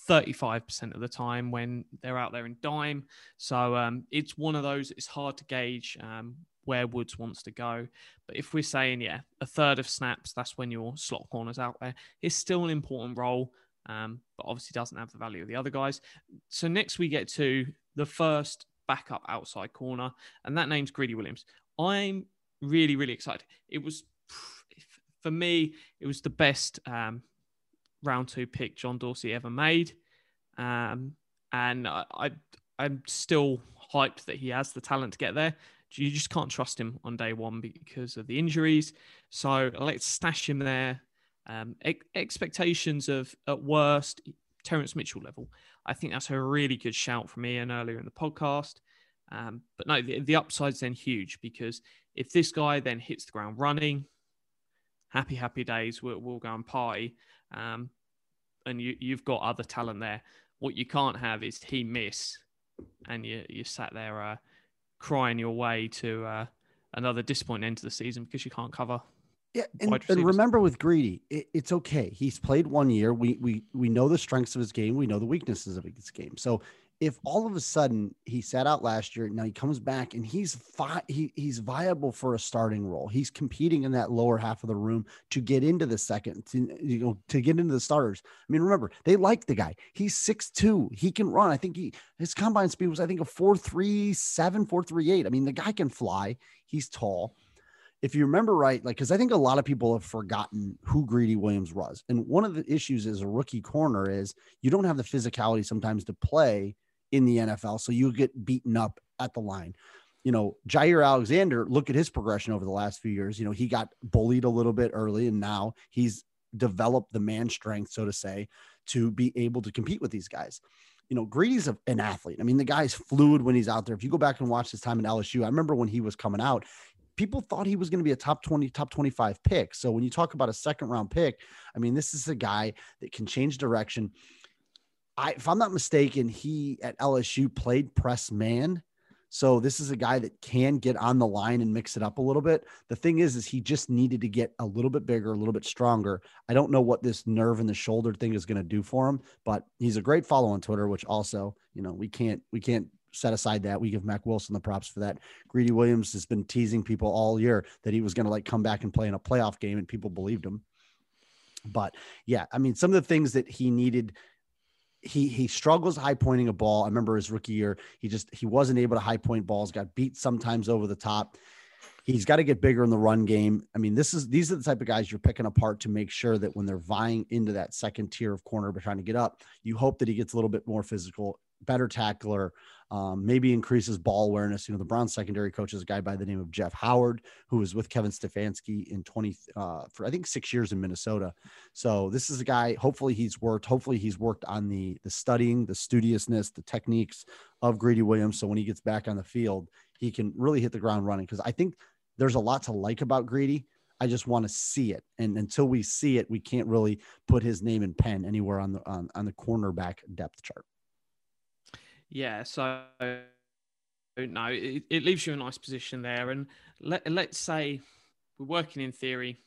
35% of the time when they're out there in dime. So um, it's one of those, it's hard to gauge um, where Woods wants to go. But if we're saying, yeah, a third of snaps, that's when your slot corner's out there. It's still an important role, um, but obviously doesn't have the value of the other guys. So next we get to the first backup outside corner, and that name's Greedy Williams. I'm really, really excited. It was, for me, it was the best um, round two pick John Dorsey ever made. Um, and I, I, I'm still hyped that he has the talent to get there. You just can't trust him on day one because of the injuries. So let's stash him there. Um, ex- expectations of, at worst, Terrance Mitchell level. I think that's a really good shout from Iain earlier in the podcast. Um, but no, the, the upside's then huge because if this guy then hits the ground running, happy, happy days, we'll, we'll go and party. Um, and you, you've got other talent there. What you can't have is he miss and you, you sat there uh, crying your way to uh, another disappointing end to the season because you can't cover. Yeah, and, and remember with Greedy, it, it's okay. He's played one year. We we we know the strengths of his game. We know the weaknesses of his game. So if all of a sudden he sat out last year, now he comes back and he's fi- he he's viable for a starting role. He's competing in that lower half of the room to get into the second, to, you know, to get into the starters. I mean, remember they like the guy. He's six two. He can run. I think he his combine speed was I think a four three seven four three eight. I mean, the guy can fly. He's tall if you remember right, like, because I think a lot of people have forgotten who Greedy Williams was. And one of the issues as a rookie corner is you don't have the physicality sometimes to play in the NFL. So you get beaten up at the line. You know, Jaire Alexander, look at his progression over the last few years. You know, he got bullied a little bit early and now he's developed the man strength, so to say, to be able to compete with these guys you know, Greedy's an athlete. I mean, the guy's fluid when he's out there. If you go back and watch his time in LSU, I remember when he was coming out, people thought he was going to be a top 20, top 25 pick. So when you talk about a second round pick, I mean, this is a guy that can change direction. I, if I'm not mistaken, he at LSU played press man. So this is a guy that can get on the line and mix it up a little bit. The thing is, is he just needed to get a little bit bigger, a little bit stronger. I don't know what this nerve in the shoulder thing is going to do for him, but he's a great follow on Twitter, which also, you know, we can't, we can't set aside that we give Mack Wilson the props for that. Greedy Williams has been teasing people all year that he was going to like come back and play in a playoff game and people believed him. But yeah, I mean, some of the things that he needed he he struggles high pointing a ball. I remember his rookie year, he just he wasn't able to high point balls, got beat sometimes over the top. He's got to get bigger in the run game. I mean, this is these are the type of guys you're picking apart to make sure that when they're vying into that second tier of corner but trying to get up, you hope that he gets a little bit more physical, better tackler, um, maybe increases ball awareness. You know, the Browns secondary coach is a guy by the name of Jeff Howard, who was with Kevin Stefanski in 20 uh, for I think six years in Minnesota. So this is a guy. Hopefully he's worked. Hopefully he's worked on the the studying, the studiousness, the techniques of Greedy Williams. So when he gets back on the field, he can really hit the ground running. Because I think there's a lot to like about Greedy. I just want to see it, and until we see it, we can't really put his name and pen anywhere on the on, on the cornerback depth chart. Yeah, so no, it, it leaves you a nice position there. And let let's say we're working in theory.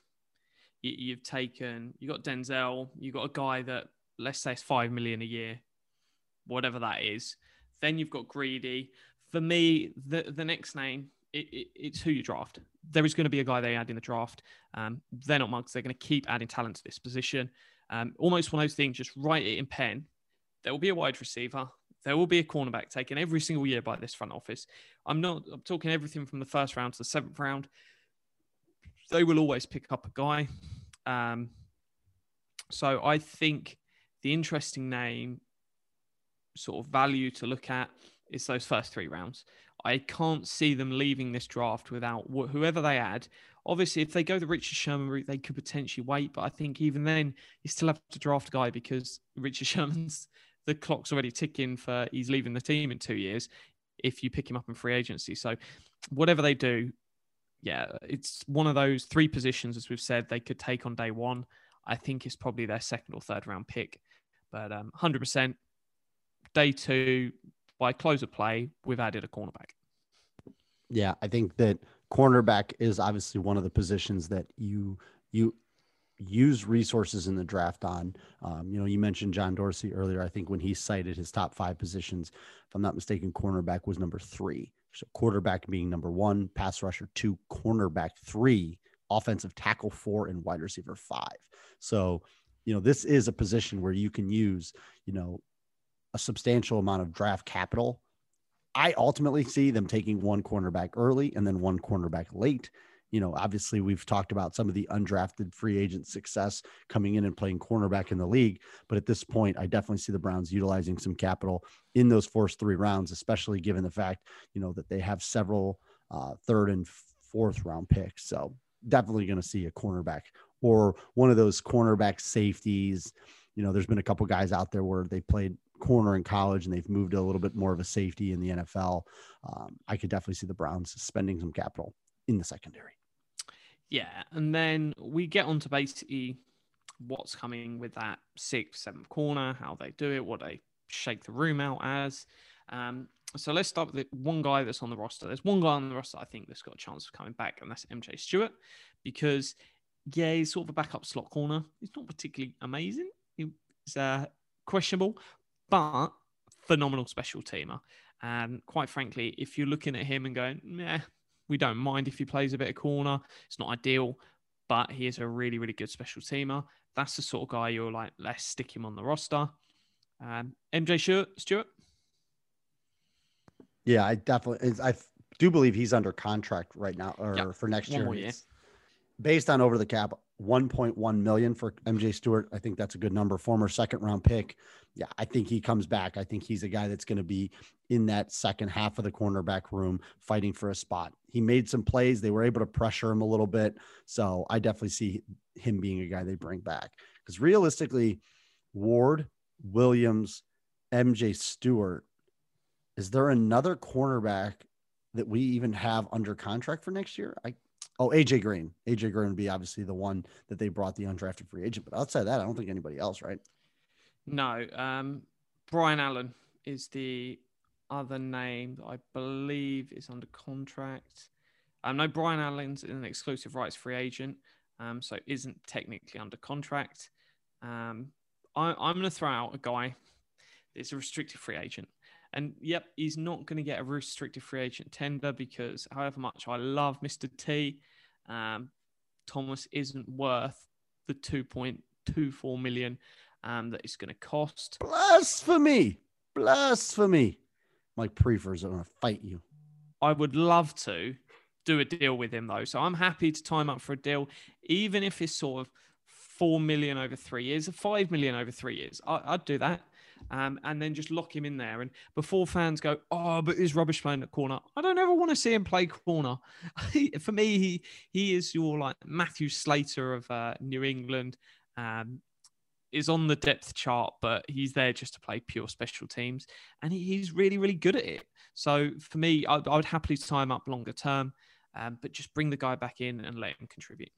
You, you've taken you got Denzel, you got a guy that let's say it's five million a year, whatever that is. Then you've got Greedy. For me, the the next name it, it, it's who you draft. There is going to be a guy they add in the draft. Um, they're not mugs. They're going to keep adding talent to this position. Um, almost one of those things. Just write it in pen. There will be a wide receiver. There will be a cornerback taken every single year by this front office. I'm not. I'm talking everything from the first round to the seventh round. They will always pick up a guy. Um, so I think the interesting name, sort of value to look at, is those first three rounds. I can't see them leaving this draft without wh- whoever they add. Obviously, if they go the Richard Sherman route, they could potentially wait. But I think even then, you still have to draft a guy because Richard Sherman's the clock's already ticking for he's leaving the team in two years. If you pick him up in free agency, so whatever they do, yeah, it's one of those three positions as we've said they could take on day one. I think it's probably their second or third round pick, but um, 100% day two by close of play, we've added a cornerback. Yeah, I think that cornerback is obviously one of the positions that you you use resources in the draft on. Um, you know, you mentioned John Dorsey earlier. I think when he cited his top five positions, if I'm not mistaken, cornerback was number three. So quarterback being number one, pass rusher two, cornerback three, offensive tackle four, and wide receiver five. So, you know, this is a position where you can use, you know, a substantial amount of draft capital. I ultimately see them taking one cornerback early and then one cornerback late. You know, obviously, we've talked about some of the undrafted free agent success coming in and playing cornerback in the league. But at this point, I definitely see the Browns utilizing some capital in those first three rounds, especially given the fact, you know, that they have several uh, third and fourth round picks. So definitely going to see a cornerback or one of those cornerback safeties. You know, there's been a couple guys out there where they played corner in college and they've moved a little bit more of a safety in the NFL. Um, I could definitely see the Browns spending some capital in the secondary. Yeah, and then we get on to basically what's coming with that sixth, seventh corner, how they do it, what they shake the room out as. Um, so let's start with the one guy that's on the roster. There's one guy on the roster I think that's got a chance of coming back, and that's MJ Stewart, because yeah, he's sort of a backup slot corner. He's not particularly amazing. He's uh, questionable, but phenomenal special teamer. And quite frankly, if you're looking at him and going, "Yeah, we don't mind if he plays a bit of corner. It's not ideal, but he is a really, really good special teamer. That's the sort of guy you're like, let's stick him on the roster. Um, MJ Stewart. Yeah, I definitely, I do believe he's under contract right now or Yep. for next year. year. Based on over the cap, 1.1 million for MJ Stewart. I think that's a good number. Former second round pick. Yeah, I think he comes back. I think he's a guy that's going to be in that second half of the cornerback room fighting for a spot. He made some plays. They were able to pressure him a little bit. So I definitely see him being a guy they bring back. Because realistically, Ward, Williams, MJ Stewart, is there another cornerback that we even have under contract for next year? I oh AJ Green. AJ Green would be obviously the one that they brought the undrafted free agent. But outside that, I don't think anybody else, right? No, um, Brian Allen is the other name that I believe is under contract. Um, know Brian Allen's an exclusive rights free agent, um, so isn't technically under contract. Um, I, I'm going to throw out a guy that's a restricted free agent. And yep, he's not going to get a restricted free agent tender because, however much I love Mr. T, um, Thomas isn't worth the two four million um, that it's going to cost. Blasphemy. Blasphemy. Mike Priefers are going to fight you. I would love to do a deal with him though, so I'm happy to time up for a deal, even if it's sort of four million over three years, or five million over three years. I, I'd do that. Um, and then just lock him in there. And before fans go, oh, but he's rubbish playing at corner. I don't ever want to see him play corner. For me, he he is your like Matthew Slater of uh, New England. Um, is on the depth chart, but he's there just to play pure special teams, and he, he's really, really good at it. So for me, I, I would happily tie him up longer term, um, but just bring the guy back in and let him contribute.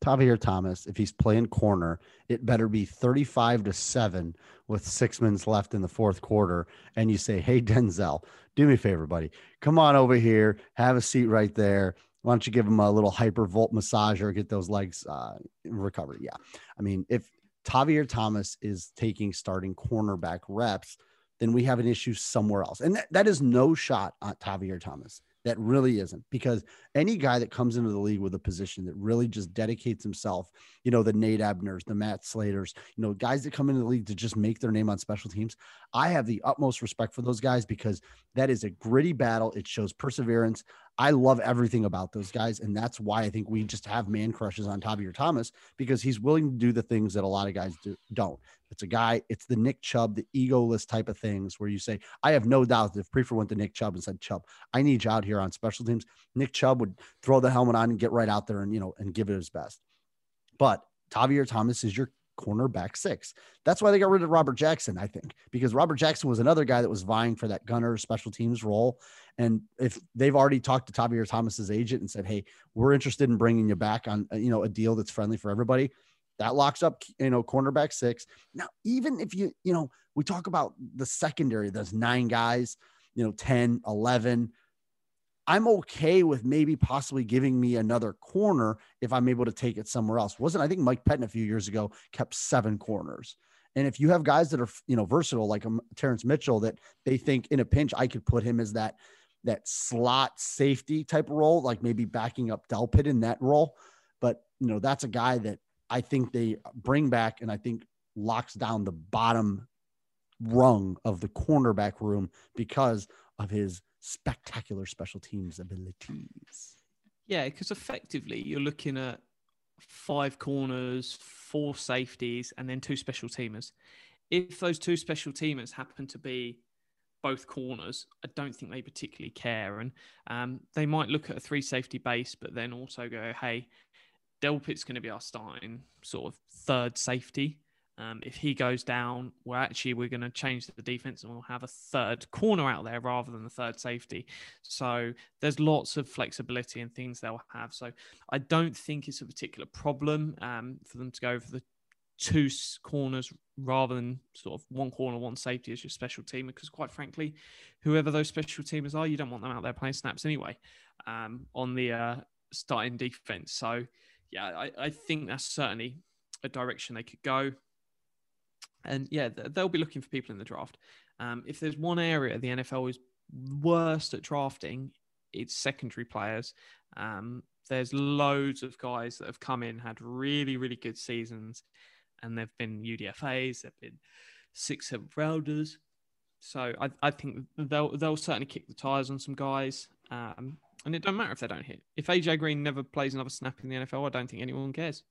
Tavierre Thomas, if he's playing corner, it better be 35 to 7 with six minutes left in the fourth quarter. And you say, Hey, Denzel, do me a favor, buddy. Come on over here, have a seat right there. Why don't you give him a little hypervolt massage or get those legs uh, recovered? Yeah. I mean, if Tavierre Thomas is taking starting cornerback reps, then we have an issue somewhere else. And that, that is no shot at Tavierre Thomas. That really isn't because any guy that comes into the league with a position that really just dedicates himself, you know, the Nate Ebners, the Matt Slaters, you know, guys that come into the league to just make their name on special teams. I have the utmost respect for those guys because that is a gritty battle. It shows perseverance. I love everything about those guys. And that's why I think we just have man crushes on Tavierre Thomas because he's willing to do the things that a lot of guys do, don't. It's a guy, it's the Nick Chubb, the egoless type of things where you say, I have no doubt that if Priefer went to Nick Chubb and said, Chubb, I need you out here on special teams, Nick Chubb would throw the helmet on and get right out there and, you know, and give it his best. But Tavierre Thomas is your cornerback six. That's why they got rid of Robert Jackson, I think, because Robert Jackson was another guy that was vying for that gunner special teams role. And if they've already talked to Tavierre Thomas's agent and said, "Hey, we're interested in bringing you back on, uh, you know, a deal that's friendly for everybody," that locks up, you know, cornerback six. Now, even if you, you know, we talk about the secondary, there's nine guys, you know, 10, 11 I'm okay with maybe possibly giving me another corner if I'm able to take it somewhere else. Wasn't I think Mike Pettine a few years ago kept seven corners. And if you have guys that are you know versatile like um, Terrance Mitchell that they think in a pinch I could put him as that that slot safety type of role, like maybe backing up Delpit in that role. But you know that's a guy that I think they bring back and I think locks down the bottom rung of the cornerback room because of his spectacular special teams abilities. Yeah, because effectively you're looking at five corners, four safeties, and then two special teamers. If those two special teamers happen to be both corners, I don't think they particularly care. And um, they might look at a three safety base, but then also go, hey, Delpit's going to be our starting sort of third safety. Um, if he goes down, well, actually, we're going to change the defense and we'll have a third corner out there rather than the third safety. So there's lots of flexibility and things they'll have. So I don't think it's a particular problem um, for them to go for the two corners rather than sort of one corner, one safety as your special team. Because quite frankly, whoever those special teamers are, you don't want them out there playing snaps anyway um, on the uh, starting defense. So yeah, I, I think that's certainly a direction they could go. And yeah, they'll be looking for people in the draft. Um, if there's one area the NFL is worst at drafting, it's secondary players. Um, there's loads of guys that have come in, had really, really good seasons, and they've been UDFAs, they've been six, seven rounders. So I, I think they'll they'll certainly kick the tires on some guys. Um, and it don't matter if they don't hit. If AJ Green never plays another snap in the NFL, I don't think anyone cares.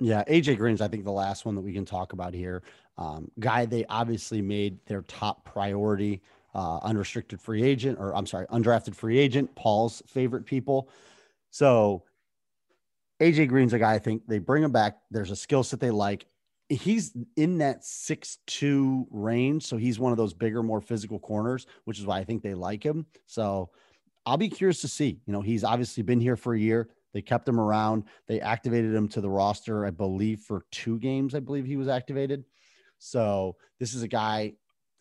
Yeah, AJ Green's I think the last one that we can talk about here. Um, guy they obviously made their top priority, uh, unrestricted free agent, or I'm sorry, undrafted free agent. Paul's favorite people. So AJ Green's a guy I think they bring him back. There's a skill set they like. He's in that six two range, so he's one of those bigger, more physical corners, which is why I think they like him. So I'll be curious to see. You know, he's obviously been here for a year. They kept him around. They activated him to the roster, I believe, for two games. I believe he was activated. So this is a guy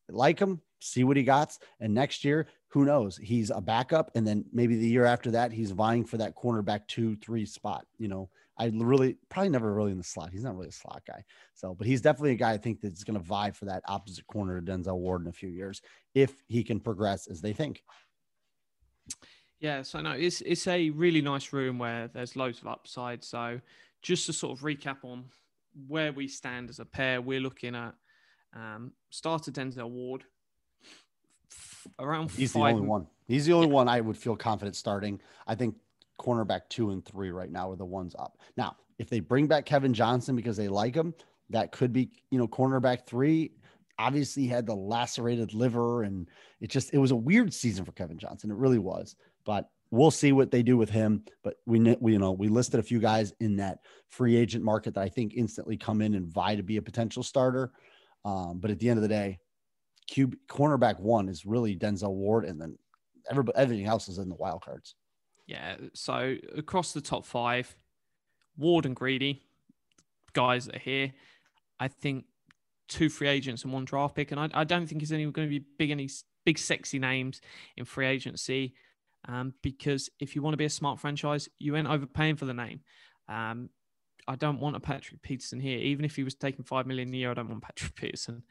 like him, see what he got. And next year, who knows? He's a backup. And then maybe the year after that, he's vying for that cornerback two, three spot. You know, I really probably never really in the slot. He's not really a slot guy. So, but he's definitely a guy I think that's going to vie for that opposite corner to Denzel Ward in a few years if he can progress as they think. Yeah, so no, it's it's a really nice room where there's loads of upside. So just to sort of recap on where we stand as a pair, we're looking at um, starter Denzel Ward f- around He's five. the only one. He's the only one I would feel confident starting. I think cornerback two and three right now are the ones up. Now, if they bring back Kevin Johnson because they like him, that could be, you know, cornerback three. Obviously, he had the lacerated liver, and it just it was a weird season for Kevin Johnson. It really was. But we'll see what they do with him. But we, we you know, we listed a few guys in that free agent market that I think instantly come in and vie to be a potential starter. Um, but at the end of the day, QB cornerback one is really Denzel Ward, and then everybody everything else is in the wild cards. Yeah. So across the top five, Ward and Greedy, guys are here, I think two free agents and one draft pick. And I, I don't think there's any going to be big, any big, sexy names in free agency. Um, because if you want to be a smart franchise, you ain't overpaying for the name. Um, I don't want a Patrick Peterson here. Even if he was taking five million a year, I don't want Patrick Peterson.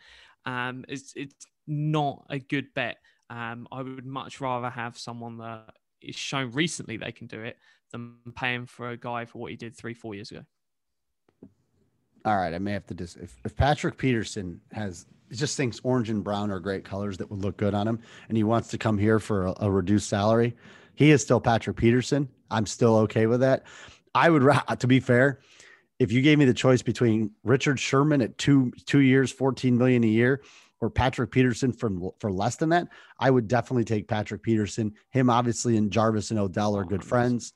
Um, it's it's not a good bet. Um, I would much rather have someone that is shown recently they can do it than paying for a guy for what he did three, four years ago. All right, I may have to dis. If, if Patrick Peterson has just thinks orange and brown are great colors that would look good on him, and he wants to come here for a, a reduced salary, he is still Patrick Peterson. I'm still okay with that. I would, to be fair, if you gave me the choice between Richard Sherman at two two years, 14 million a year, or Patrick Peterson from for less than that, I would definitely take Patrick Peterson. Him obviously and Jarvis and Odell are good 100%. friends.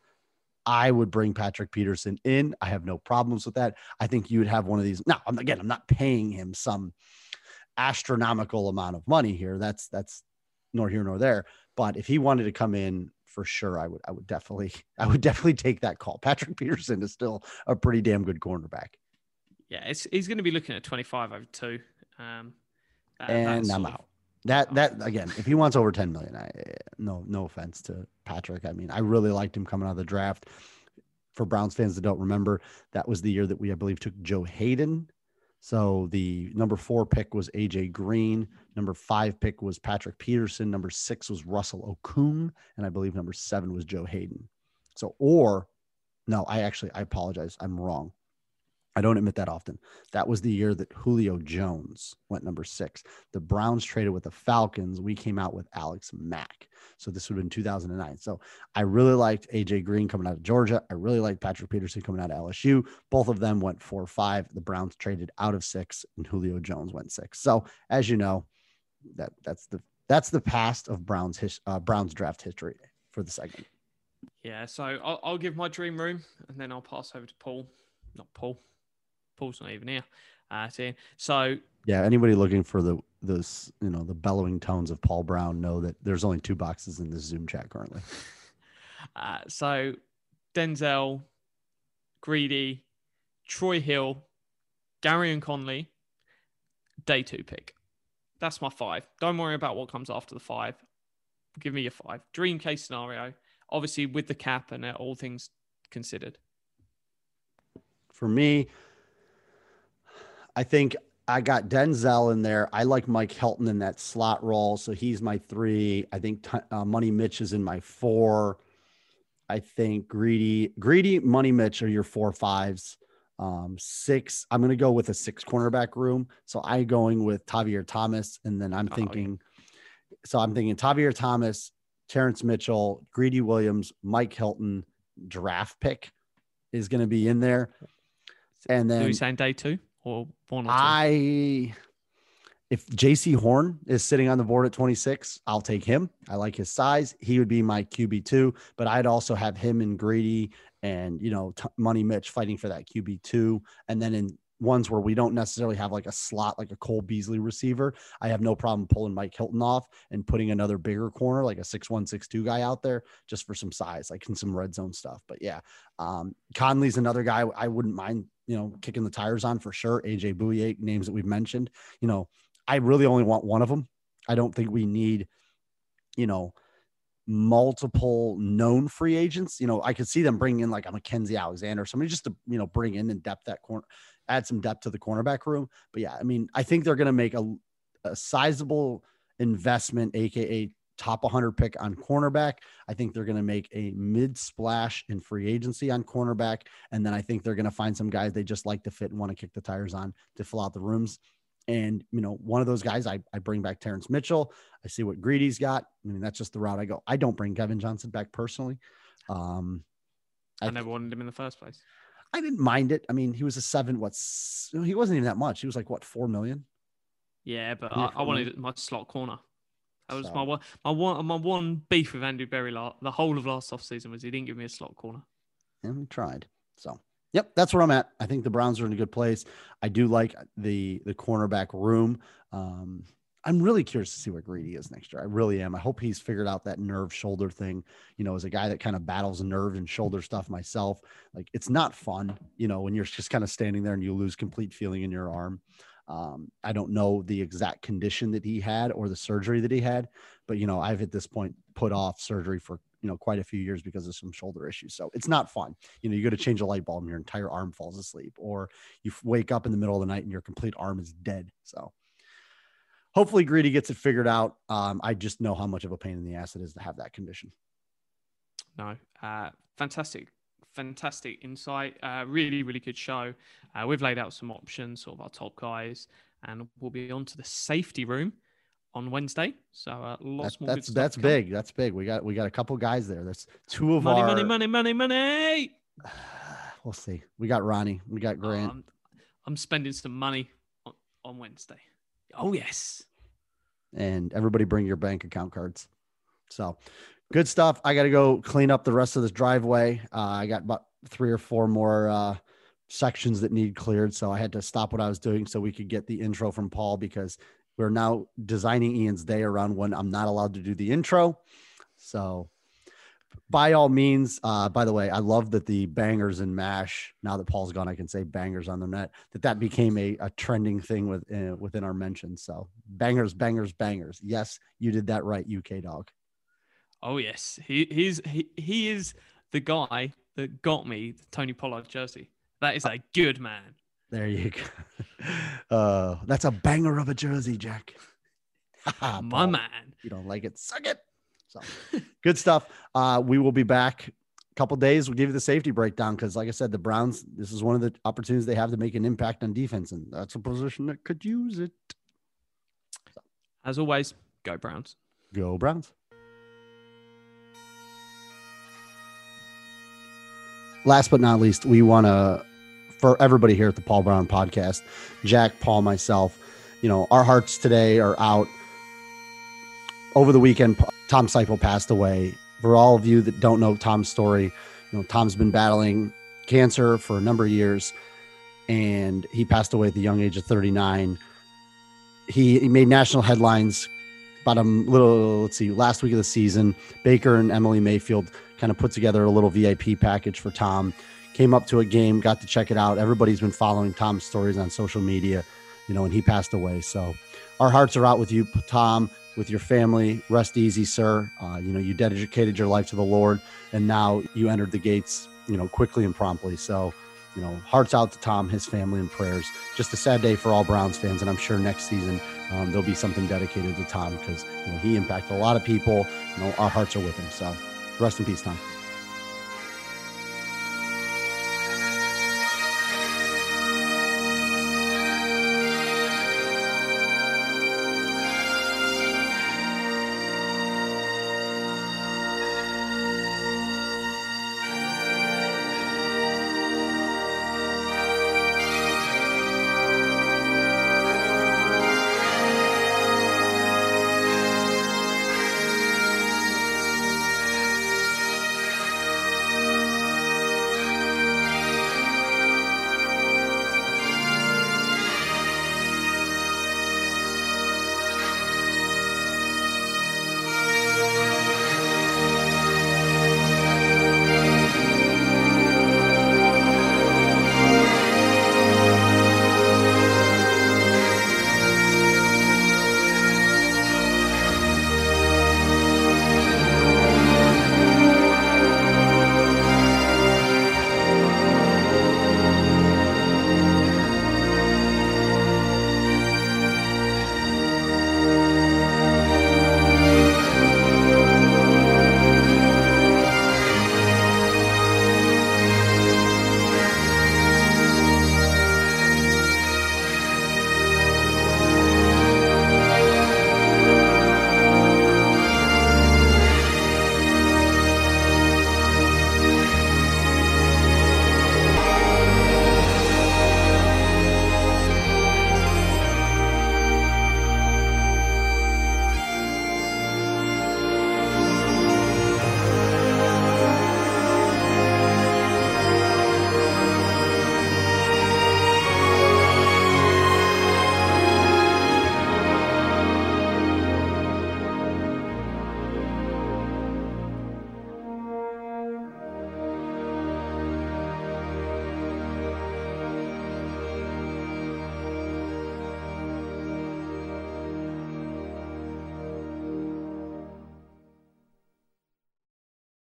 I would bring Patrick Peterson in. I have no problems with that. I think you would have one of these. Now, again, I'm not paying him some astronomical amount of money here. That's that's nor here nor there. But if he wanted to come in for sure, I would I would definitely I would definitely take that call. Patrick Peterson is still a pretty damn good cornerback. Yeah, it's, he's going to be looking at 25 over two. Um, that- and I'm out. That that again, if he wants over 10 million, I no no offense to Patrick. I mean, I really liked him coming out of the draft. For Browns fans that don't remember, that was the year that we I believe took Joe Haden. So the number four pick was AJ Green. Number five pick was Patrick Peterson. Number six was Russell Okung, and I believe number seven was Joe Haden. So or no, I actually I apologize. I'm wrong. I don't admit that often. That was the year that Julio Jones went number six. The Browns traded with the Falcons. We came out with Alex Mack. So this would have been 2009. So I really liked AJ Green coming out of Georgia. I really liked Patrick Peterson coming out of LSU. Both of them went four or five. The Browns traded out of six, and Julio Jones went six. So as you know, that that's the that's the past of Browns uh, Browns draft history for the segment. Yeah, so I'll, I'll give my dream room and then I'll pass over to Paul. Not Paul. Paul's not even here. Uh, so, so Yeah, anybody looking for the this you know the bellowing tones of Paul Brown know that there's only two boxes in this Zoom chat currently. Uh, so Denzel, Greedy, Troy Hill, Gareon Conley, day two pick. That's my five. Don't worry about what comes after the five. Give me your five. Dream case scenario, obviously with the cap and all things considered. For me, I think I got Denzel in there. I like Mike Hilton in that slot role, so he's my three. I think t- uh, Money Mitch is in my four. I think Greedy, Greedy, Money Mitch are your four fives. Um, six. I'm gonna go with a six cornerback room. So I'm going with Tavierre Thomas, and then I'm Oh, yeah. thinking. So I'm thinking Tavierre Thomas, Terrance Mitchell, Greedy Williams, Mike Hilton, draft pick is going to be in there. And Are then we saying day two or one or two? I, if Jaycee Horn is sitting on the board at 26, I'll take him. I like his size. He would be my QB2, but I'd also have him and Greedy and, you know, t- Money Mitch fighting for that QB2. And then in ones where we don't necessarily have like a slot, like a Cole Beasley receiver, I have no problem pulling Mike Hilton off and putting another bigger corner, like a six one, six two guy out there just for some size, like in some red zone stuff. But yeah, um, Conley's another guy I wouldn't mind, you know, kicking the tires on for sure. AJ Bouye, names that we've mentioned. You know, I really only want one of them. I don't think we need, you know, multiple known free agents. You know, I could see them bringing in like a Mackensie Alexander, somebody just to, you know, bring in and depth that corner, add some depth to the cornerback room. But yeah, I mean, I think they're going to make a, a sizable investment, AKA top 100 pick on cornerback. I think they're going to make a mid splash in free agency on cornerback. And then I think they're going to find some guys they just like to fit and want to kick the tires on to fill out the rooms. And, you know, one of those guys, I, I bring back Terrance Mitchell. I see what Greedy's got. I mean, that's just the route I go. I don't bring Kevin Johnson back personally. Um, I, I never wanted him in the first place. I didn't mind it. I mean, he was a seven. What's he wasn't even that much. He was like what four million. Yeah, but yeah, I, I wanted my slot corner. That was so. my one, my one, my one beef with Andrew Berry. The whole of last off season was he didn't give me a slot corner. And we tried. So, yep, that's where I'm at. I think the Browns are in a good place. I do like the the cornerback room. Um, I'm really curious to see what Greedy is next year. I really am. I hope he's figured out that nerve shoulder thing. You know, as a guy that kind of battles nerve and shoulder stuff myself, like it's not fun, you know, when you're just kind of standing there and you lose complete feeling in your arm. Um, I don't know the exact condition that he had or the surgery that he had, but you know, I've at this point put off surgery for you know quite a few years because of some shoulder issues. So it's not fun. You know, you go to change a light bulb and your entire arm falls asleep, or you wake up in the middle of the night and your complete arm is dead. So hopefully Greedy gets it figured out. Um, I just know how much of a pain in the ass it is to have that condition. No, uh, fantastic fantastic insight. Uh, really, really good show. Uh, we've laid out some options, sort of our top guys, and we'll be on to the safety room on Wednesday. So uh, lots that, more. That's that's big. That's big. We got we got a couple guys there. That's two of money, our money, money, money, money. We'll see. We got Ronnie. We got Grant. Um, I'm spending some money on, on Wednesday. Oh yes. And everybody bring your bank account cards. So good stuff. I got to go clean up the rest of this driveway. Uh, I got about three or four more uh, sections that need cleared. So I had to stop what I was doing so we could get the intro from Paul because we're now designing Iain's day around when I'm not allowed to do the intro. So by all means, uh, by the way, I love that the bangers and mash. Now that Paul's gone, I can say bangers on the net. That that became a, a trending thing with, uh, within our mentions. So bangers, bangers, bangers. Yes, you did that right, UK dog. Oh yes, he he's he, he is the guy that got me the Tony Pollard jersey. That is a good man. There you go. Uh, that's a banger of a jersey, Jack. My man. You don't like it? Suck it. So good stuff. Uh, we will be back a couple days. We'll give you the safety breakdown because, like I said, the Browns. This is one of the opportunities they have to make an impact on defense, and that's a position that could use it. So. As always, go Browns. Go Browns. last but not least, we want to, for everybody here at the Paul Brown podcast, Jack, Paul, myself, you know, our hearts today are out. Over the weekend, Tom Seipel passed away. For all of you that don't know Tom's story, you know, Tom's been battling cancer for a number of years and he passed away at the young age of 39. He, he made national headlines about a little, let's see, last week of the season. Baker and Emily Mayfield kind of put together a little VIP package for Tom. Came up to a game, got to check it out. Everybody's been following Tom's stories on social media, you know, and he passed away. So our hearts are out with you, Tom, with your family. Rest easy, sir. Uh, you know, you dedicated your life to the Lord, and now you entered the gates, you know, quickly and promptly. So, you know, hearts out to Tom, his family, and prayers. Just a sad day for all Browns fans, and I'm sure next season um, there'll be something dedicated to Tom because you know he impacted a lot of people. You know, our hearts are with him. So. Rest in peace, Tom.